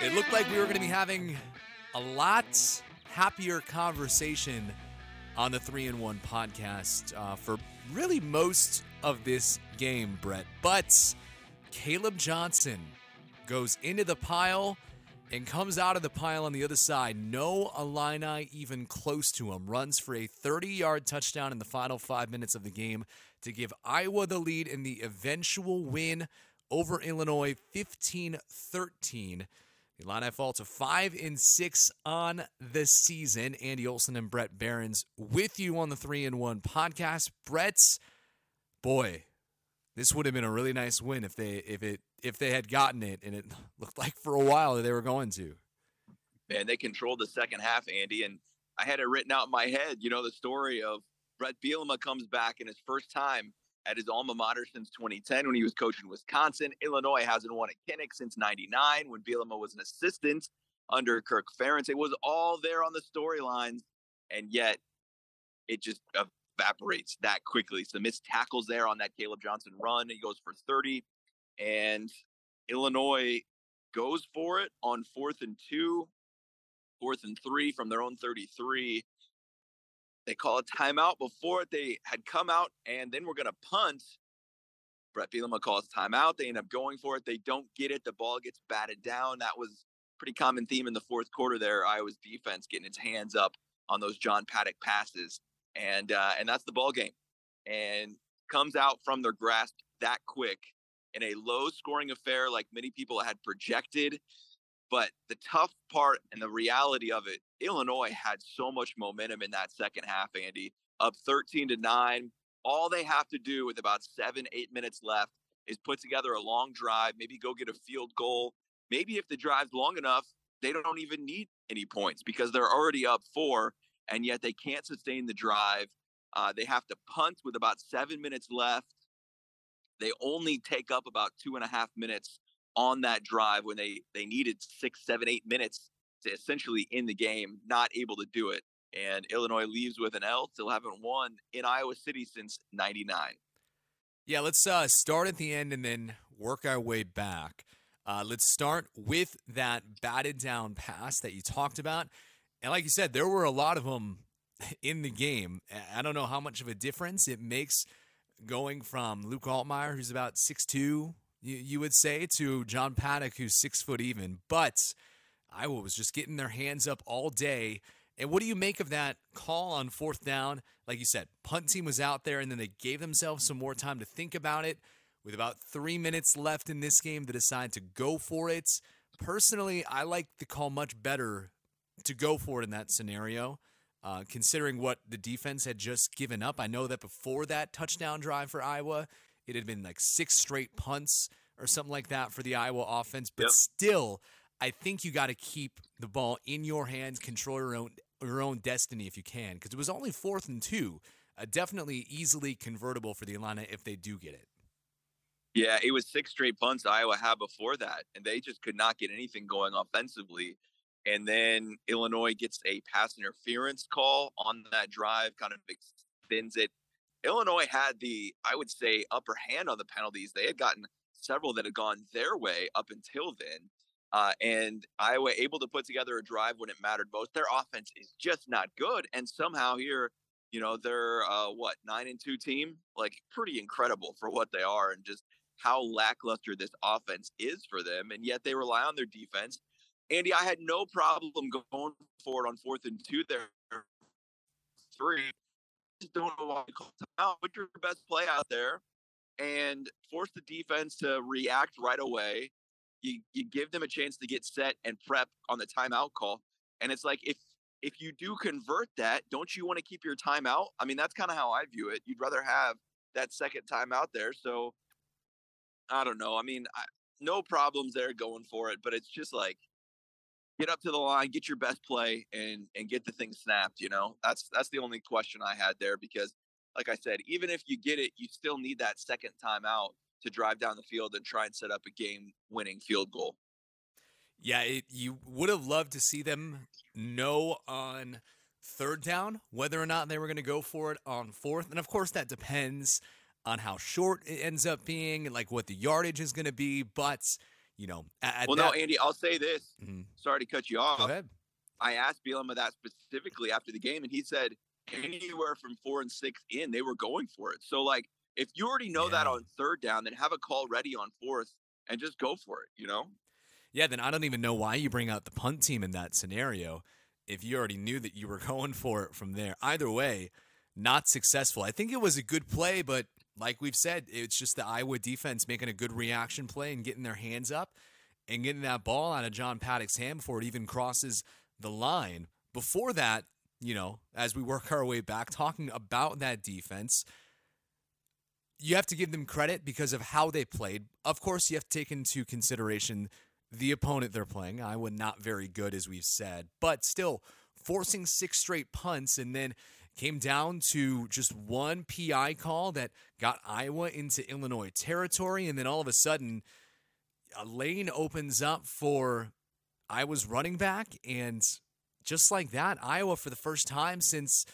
It looked like we were going to be having a lot happier conversation on the 3 in 1 podcast uh, for really most of this game, Bret. But Kaleb Johnson goes into the pile and comes out of the pile on the other side. No Illini even close to him. Runs for a 30 yard touchdown in the final five minutes of the game to give Iowa the lead in the eventual win over Illinois 15 13. The Illini fall to 5 and 6 on the season. Andy Olson and Bret Beherns with you on the 3 in 1 podcast. Bret's boy, this would have been a really nice win if they if it if they had gotten it and it looked like for a while that they were going to. Man, they controlled the second half, Andy, and I had it written out in my head, you know, the story of Bret Bielema comes back in his first time at his alma mater since 2010 when he was coaching Wisconsin. Illinois hasn't won at Kinnick since 99 when Bielema was an assistant under Kirk Ferentz. It was all there on the storylines, and yet it just evaporates that quickly. So missed tackles there on that Kaleb Johnson run. He goes for 30, and Illinois goes for it on fourth and two, fourth and three from their own 33. They call a timeout before they had come out, and then we're going to punt. Bret Bielema calls timeout. They end up going for it. They don't get it. The ball gets batted down. That was pretty common theme in the fourth quarter there. Iowa's defense getting its hands up on those John Paddock passes, and uh, and that's the ball game. And comes out from their grasp that quick in a low scoring affair, like many people had projected. But the tough part and the reality of it, Illinois had so much momentum in that second half, Andy, up 13 to 9. All they have to do with about seven, eight minutes left is put together a long drive, maybe go get a field goal. Maybe if the drive's long enough, they don't even need any points because they're already up four, and yet they can't sustain the drive. Uh, they have to punt with about seven minutes left. They only take up about two and a half minutes on that drive when they they needed six, seven, eight minutes to essentially in the game, not able to do it. And Illinois leaves with an L. Still haven't won in Iowa City since '99. Yeah, let's uh, start at the end and then work our way back. Uh, let's start with that batted down pass that you talked about. And like you said, there were a lot of them in the game. I don't know how much of a difference it makes going from Luke Altmyer, who's about 6'2, you, you would say, to John Paddock, who's six foot even. But Iowa was just getting their hands up all day. And what do you make of that call on fourth down? Like you said, punt team was out there, and then they gave themselves some more time to think about it. With about three minutes left in this game, they decide to go for it. Personally, I like the call much better to go for it in that scenario, uh, considering what the defense had just given up. I know that before that touchdown drive for Iowa, it had been like six straight punts or something like that for the Iowa offense. But yep. still, I think you got to keep the ball in your hands, control your own your own destiny if you can, because it was only fourth and two. Uh, definitely easily convertible for the Illini if they do get it. Yeah, it was six straight punts Iowa had before that, and they just could not get anything going offensively. And then Illinois gets a pass interference call on that drive, kind of extends it Illinois had the, I would say, upper hand on the penalties. They had gotten several that had gone their way up until then. Uh, and Iowa able to put together a drive when it mattered most. Their offense is just not good, and somehow here, you know, they're uh, what nine and two team, like pretty incredible for what they are, and just how lackluster this offense is for them. And yet they rely on their defense. Andy, I had no problem going forward on fourth and two there, three, just don't know why you call timeout. Put your best play out there and force the defense to react right away. You you give them a chance to get set and prep on the timeout call. And it's like if if you do convert that, don't you want to keep your timeout? I mean, that's kind of how I view it. You'd rather have that second time out there. So I don't know. I mean, I, no problems there going for it, but it's just like get up to the line, get your best play, and and get the thing snapped. You know, that's that's the only question I had there because, like I said, even if you get it, you still need that second time out to drive down the field and try and set up a game-winning field goal. Yeah, it, you would have loved to see them know on third down whether or not they were going to go for it on fourth, and of course that depends on how short it ends up being, like what the yardage is going to be, but you know, at, well, that, no, Andy, I'll say this. Mhm. Sorry to cut you off. Go ahead. I asked Bielema that specifically after the game, and he said anywhere from four and six in, they were going for it. So, like, if you already know that on third down, then have a call ready on fourth and just go for it. You know? Yeah, then I don't even know why you bring out the punt team in that scenario if you already knew that you were going for it from there. Either way, not successful. I think it was a good play, but like we've said, it's just the Iowa defense making a good reaction play and getting their hands up and getting that ball out of John Paddock's hand before it even crosses the line. Before that, you know, as we work our way back, talking about that defense, you have to give them credit because of how they played. Of course, you have to take into consideration the opponent they're playing. Iowa not very good, as we've said, but still forcing six straight punts and then came down to just one PI call that got Iowa into Illinois territory. And then all of a sudden, a lane opens up for Iowa's running back. And just like that, Iowa, for the first time since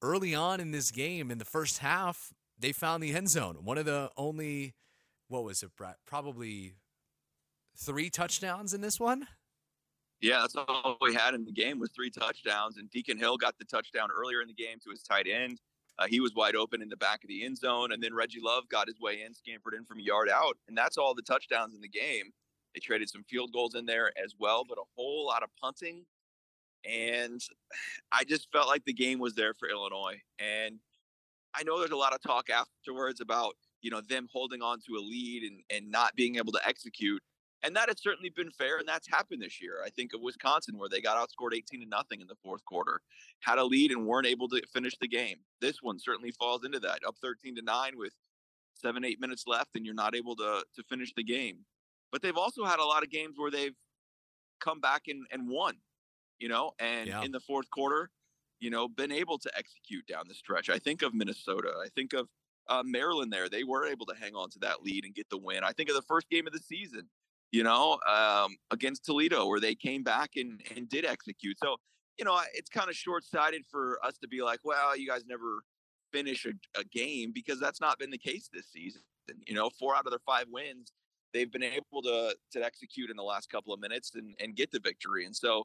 early on in this game, in the first half, they found the end zone. One of the only, what was it, Bret? Probably three touchdowns in this one. Yeah, that's all we had in the game was three touchdowns, and Deacon Hill got the touchdown earlier in the game to his tight end. Uh, he was wide open in the back of the end zone, and then Reggie Love got his way in, scampered in from yard out, and that's all the touchdowns in the game. They traded some field goals in there as well, but a whole lot of punting, and I just felt like the game was there for Illinois. And I know there's a lot of talk afterwards about you know them holding on to a lead and and not being able to execute and that has certainly been fair and that's happened this year. I think of wisconsin where they got outscored 18 to nothing in the fourth quarter had a lead and weren't able to finish the game. This one certainly falls into that up 13 to 9 with seven eight minutes left and you're not able to to finish the game. But they've also had a lot of games where they've come back and, and won you know and Yeah. in the fourth quarter you know been able to execute down the stretch. I think of minnesota. I think of uh, maryland there. They were able to hang on to that lead and get the win. I think of the first game of the season you know, um, against Toledo, where they came back and, and did execute. So, you know, it's kind of short sighted for us to be like, well, you guys never finish a, a game because that's not been the case this season. You know, four out of their five wins, they've been able to to execute in the last couple of minutes and, and get the victory. And so,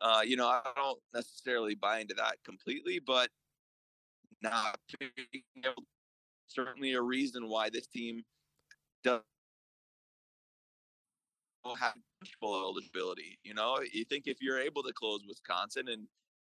uh, you know, I don't necessarily buy into that completely, but not certainly a reason why this team does have bowl eligibility. You know, you think if you're able to close Wisconsin, and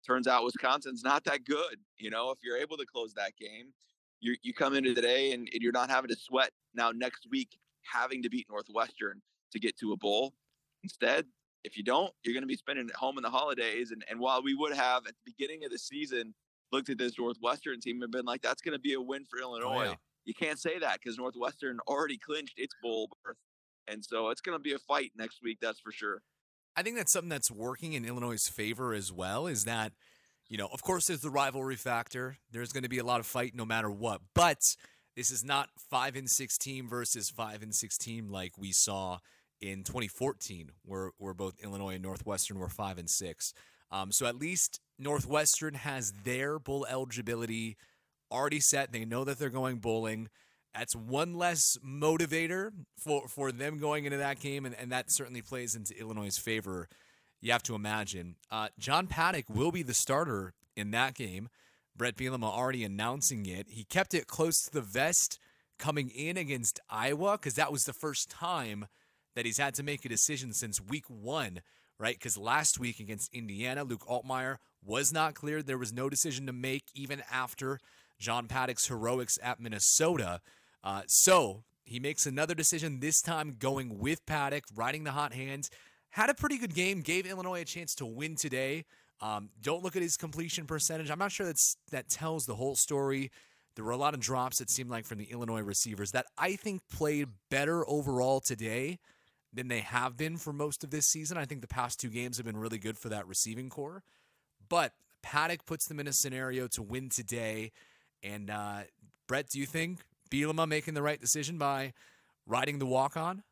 turns out Wisconsin's not that good. You know, if you're able to close that game, you you come into today and, and you're not having to sweat now next week having to beat Northwestern to get to a bowl. Instead, if you don't, you're going to be spending at home in the holidays. And and while we would have at the beginning of the season looked at this Northwestern team and been like, that's going to be a win for Illinois. Oh, yeah. You can't say that because Northwestern already clinched its bowl berth. And so it's going to be a fight next week, that's for sure. I think that's something that's working in Illinois' favor as well. Is that, you know, of course, there's the rivalry factor. There's going to be a lot of fight no matter what. But this is not five and six team versus five and six team like we saw in 2014, where where both Illinois and Northwestern were five and six. Um, so at least Northwestern has their bowl eligibility already set. They know that they're going bowling. That's one less motivator for, for them going into that game, and, and that certainly plays into Illinois' favor. You have to imagine. Uh, John Paddock will be the starter in that game. Bret Bielema already announcing it. He kept it close to the vest coming in against Iowa because that was the first time that he's had to make a decision since week one, right? Because last week against Indiana, Luke Altmyer was not cleared. There was no decision to make even after John Paddock's heroics at Minnesota. Uh, so he makes another decision, this time going with Paddock, riding the hot hands. Had a pretty good game, gave Illinois a chance to win today. Um, don't look at his completion percentage. I'm not sure that's that tells the whole story. There were a lot of drops, it seemed like, from the Illinois receivers that I think played better overall today than they have been for most of this season. I think the past two games have been really good for that receiving corps. But Paddock puts them in a scenario to win today. And uh, Bret, do you think Bielema making the right decision by riding the walk on?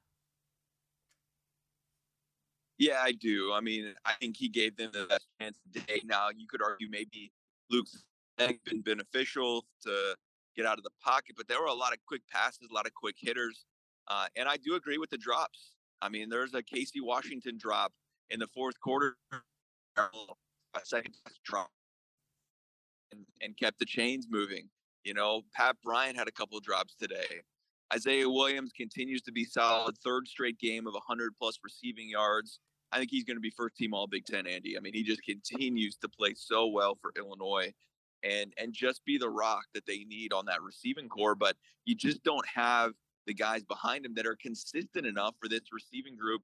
Yeah, I do. I mean, I think he gave them the best chance today. Now, you could argue maybe Luke's been beneficial to get out of the pocket, but there were a lot of quick passes, a lot of quick hitters. Uh, and I do agree with the drops. I mean, there's a Casey Washington drop in the fourth quarter, a second drop, and, and kept the chains moving. You know, Pat Bryant had a couple of drops today. Isaiah Williams continues to be solid. Third straight game of 100 plus receiving yards. I think he's going to be first team All Big Ten, Andy. I mean, he just continues to play so well for Illinois, and and just be the rock that they need on that receiving corps. But you just don't have the guys behind him that are consistent enough for this receiving group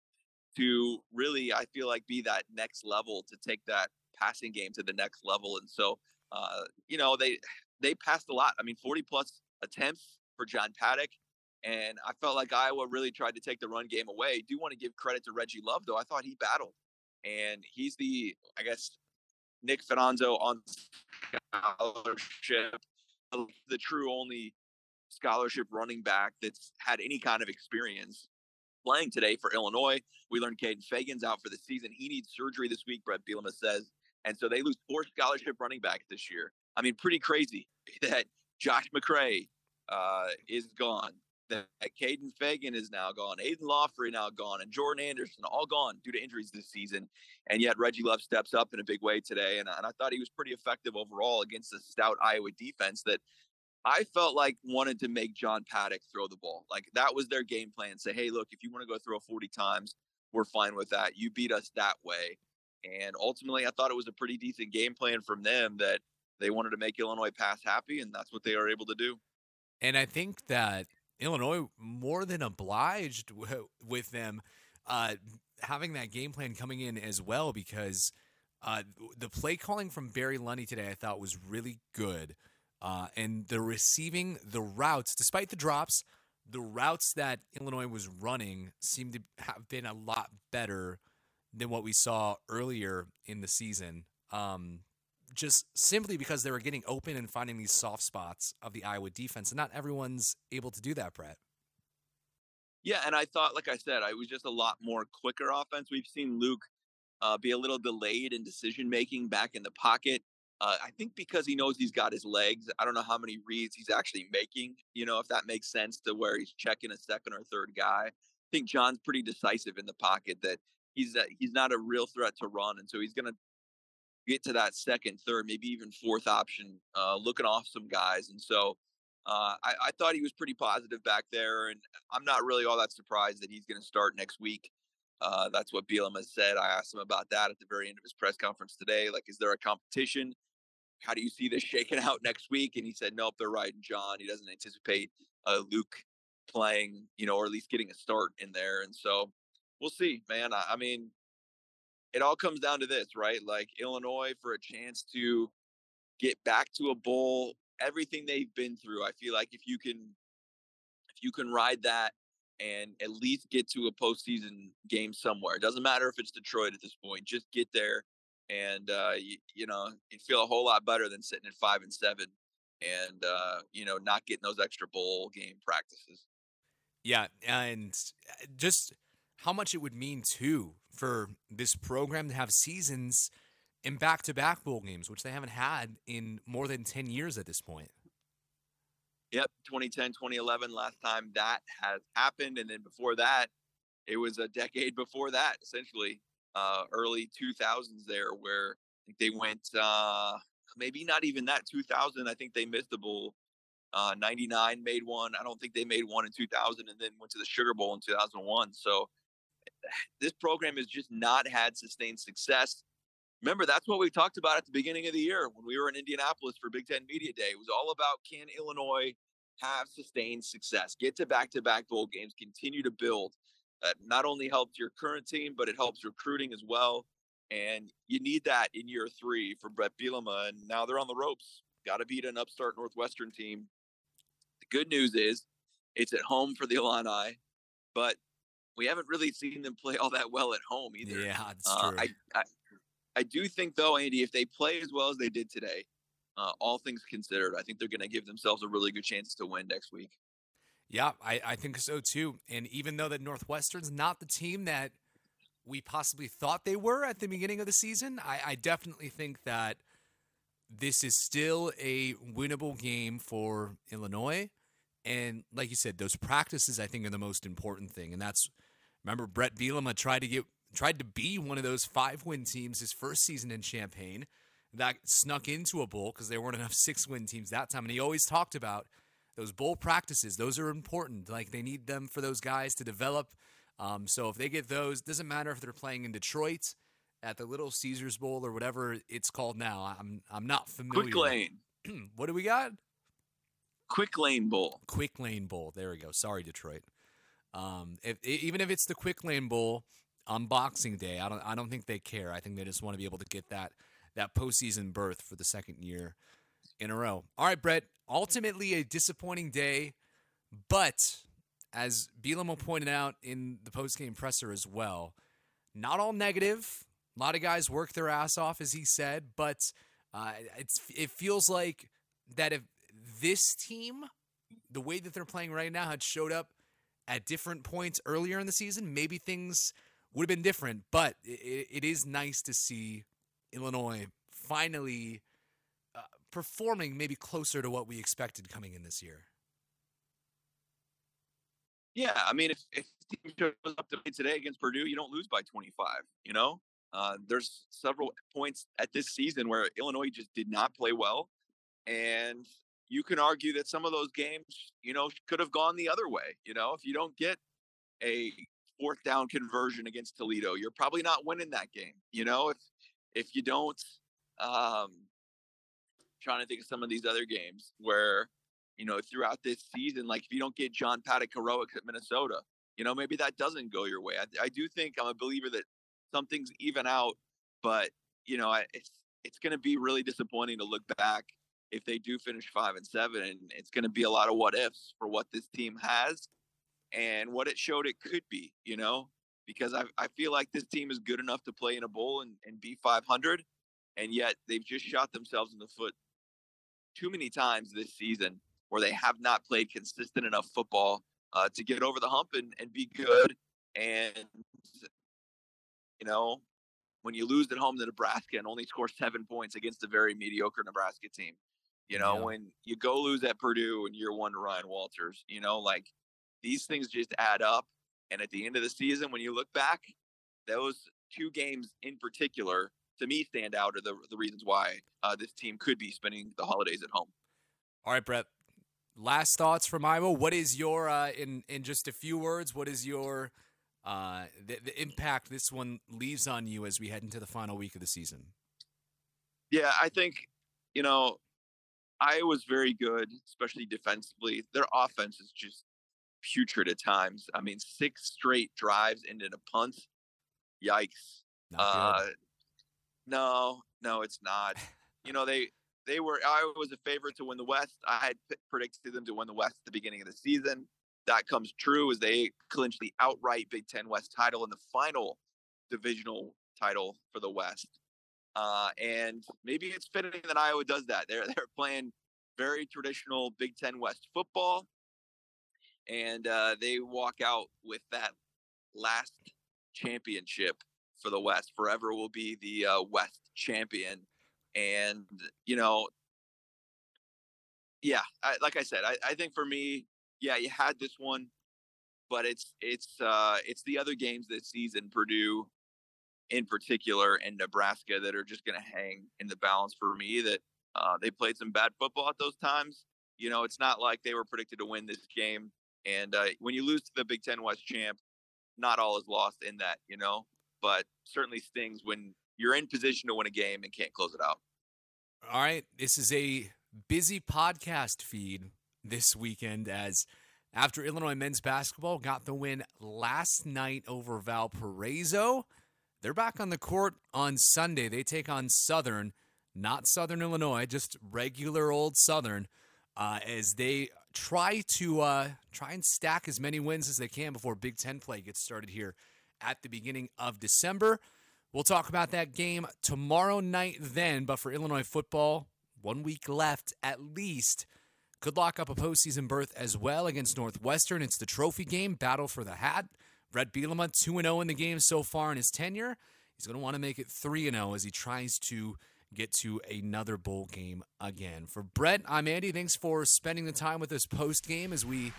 to really, I feel like, be that next level to take that passing game to the next level. And so, uh, you know, they they passed a lot. I mean, 40 plus attempts for John Paddock. And I felt like Iowa really tried to take the run game away. Do want to give credit to Reggie Love, though. I thought he battled. And he's the, I guess, Nick Finanzo on scholarship, the true only scholarship running back that's had any kind of experience playing today for Illinois. We learned Kaden Feagin's out for the season. He needs surgery this week, Bret Bielema says. And so they lose four scholarship running backs this year. I mean, pretty crazy that Josh McCray uh, is gone that Kaden Feagin is now gone, Aidan Laughery now gone, and Jordan Anderson all gone due to injuries this season. And yet Reggie Love steps up in a big way today. And, and I thought he was pretty effective overall against the stout Iowa defense that I felt like wanted to make John Paddock throw the ball. Like that was their game plan. Say, hey, look, if you want to go throw 40 times, we're fine with that. You beat us that way. And ultimately, I thought it was a pretty decent game plan from them that they wanted to make Illinois pass happy, and that's what they are able to do. And I think that Illinois more than obliged w- with them uh, having that game plan coming in as well because uh, the play calling from Barry Lunney today I thought was really good. Uh, and the receiving, the routes, despite the drops, the routes that Illinois was running seemed to have been a lot better than what we saw earlier in the season. Um, just simply because they were getting open and finding these soft spots of the Iowa defense. And not everyone's able to do that, Bret. Yeah, and I thought, like I said, I was just a lot more quicker offense. We've seen Luke uh, be a little delayed in decision making back in the pocket. Uh, I think because he knows he's got his legs. I don't know how many reads he's actually making. You know, if that makes sense to where he's checking a second or third guy. I think John's pretty decisive in the pocket that he's uh, he's not a real threat to run, and so he's going to get to that second, third, maybe even fourth option, uh, looking off some guys. And so uh, I, I, thought he was pretty positive back there. And I'm not really all that surprised that he's going to start next week. Uh, that's what Bielema said. I asked him about that at the very end of his press conference today. Like, is there a competition? How do you see this shaking out next week? And he said, nope, they're riding John. He doesn't anticipate uh, Luke playing, you know, or at least getting a start in there. And so we'll see, man. I, I mean, it all comes down to this, right? Like Illinois for a chance to get back to a bowl, everything they've been through. I feel like if you can if you can ride that and at least get to a postseason game somewhere. It doesn't matter if it's Detroit at this point. Just get there, and uh, you, you know you feel a whole lot better than sitting at five and seven, and uh, you know not getting those extra bowl game practices. Yeah, and uh, just how much it would mean too for this program to have seasons in back-to-back bowl games, which they haven't had in more than 10 years at this point. Yep, 2010, 2011, last time that has happened. And then before that, it was a decade before that, essentially, uh, early 2000s there, where they went, uh, maybe not even that 2000. I think they missed the bowl. Uh, 99 made one. I don't think they made one in 2000 and then went to the Sugar Bowl in 2001. So this program has just not had sustained success. Remember, that's what we talked about at the beginning of the year when we were in Indianapolis for Big Ten Media Day. It was all about can Illinois have sustained success, get to back to back bowl games, continue to build. That not only helps your current team, but it helps recruiting as well. And you need that in year three for Bret Bielema. And now they're on the ropes. Got to beat an upstart Northwestern team. The good news is it's at home for the Illini, but we haven't really seen them play all that well at home either. Yeah, that's uh, true. I, I, I do think though, Andy, if they play as well as they did today, uh, all things considered, I think they're going to give themselves a really good chance to win next week. Yeah, I, I think so too. And even though that Northwestern's not the team that we possibly thought they were at the beginning of the season, I, I definitely think that this is still a winnable game for Illinois. And like you said, those practices I think are the most important thing. And that's Remember, Bret Bielema tried to get tried to be one of those five win teams his first season in Champaign that snuck into a bowl because there weren't enough six win teams that time. And he always talked about those bowl practices. Those are important. Like they need them for those guys to develop. Um, so if they get those, doesn't matter if they're playing in Detroit at the Little Caesars Bowl or whatever it's called now. I'm I'm not familiar. Quick Lane. what do we got? Quick Lane Bowl. Quick Lane Bowl. There we go. Sorry, Detroit. Um, if, even if it's the Quick Lane Bowl on Boxing Day, I don't I don't think they care. I think they just want to be able to get that that postseason berth for the second year in a row. All right, Bret. Ultimately, a disappointing day, but as Bielema pointed out in the postgame presser as well, not all negative. A lot of guys work their ass off, as he said, but uh, it's it feels like that if this team, the way that they're playing right now, had showed up at different points earlier in the season, maybe things would have been different. But it, it is nice to see Illinois finally uh, performing maybe closer to what we expected coming in this year. Yeah, I mean, if, if team shows up to play today against Purdue, you don't lose by 25. You know, uh, there's several points at this season where Illinois just did not play well, and you can argue that some of those games, you know, could have gone the other way. You know, if you don't get a fourth down conversion against Toledo, you're probably not winning that game. You know, if if you don't, um, trying to think of some of these other games where you know, throughout this season. Like if you don't get John Paddock heroics at Minnesota, you know, maybe that doesn't go your way. I, I do think I'm a believer that some things even out, but you know, I, it's it's going to be really disappointing to look back if they do finish five and seven, and it's going to be a lot of what ifs for what this team has and what it showed it could be. You know, because I I feel like this team is good enough to play in a bowl and, and be 500, and yet they've just shot themselves in the foot too many times this season where they have not played consistent enough football uh, to get over the hump and, and be good. And, you know, when you lose at home to Nebraska and only score seven points against a very mediocre Nebraska team, you know, yeah. when you go lose at Purdue and year one to Ryan Walters, you know, like these things just add up. And at the end of the season, when you look back, those two games in particular, to me, stand out are the, the reasons why uh, this team could be spending the holidays at home. All right, Bret last thoughts from Iowa. What is your uh, in in just a few words? What is your uh, the, the impact this one leaves on you as we head into the final week of the season? Yeah, I think you know Iowa's very good, especially defensively. Their offense is just putrid at times. I mean, six straight drives into a punt. Yikes. Uh, no, no, it's not. You know, they they were I was a favorite to win the West. I had predicted them to win the West at the beginning of the season. That comes true as they clinch the outright Big Ten West title and the final divisional title for the West. Uh, and maybe it's fitting that Iowa does that. They're they're playing very traditional Big Ten West football, and uh, they walk out with that last championship for the West. Forever will be the uh, West champion and, you know, yeah, I, like I said, I, I think for me, yeah, you had this one, but it's it's uh it's the other games this season, Purdue in particular and Nebraska that are just going to hang in the balance for me. That uh, they played some bad football at those times. You know, it's not like they were predicted to win this game. And uh, when you lose to the Big Ten West champ, not all is lost in that. You know, but certainly stings when you're in position to win a game and can't close it out. All right. This is a busy podcast feed this weekend as after Illinois men's basketball got the win last night over Valparaiso, they're back on the court on Sunday. They take on Southern, not Southern Illinois, just regular old Southern, uh, as they try to uh, try and stack as many wins as they can before Big Ten play gets started here at the beginning of December. We'll talk about that game tomorrow night then, but for Illinois football, one week left at least. Could lock up a postseason berth as well against Northwestern. It's the trophy game, battle for the hat. Bret Bielema, 2 0 in the game so far in his tenure. He's going to want to make it 3 0 as he tries to get to another bowl game again. For Bret, I'm Andy. Thanks for spending the time with us post game as we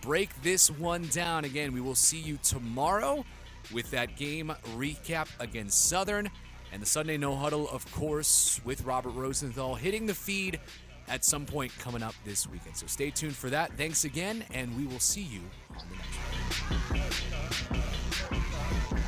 break this one down. Again, we will see you tomorrow with that game recap against Southern and the Sunday No Huddle, of course, with Robert Rosenthal hitting the feed at some point coming up this weekend. So stay tuned for that. Thanks again, and we will see you on the next one.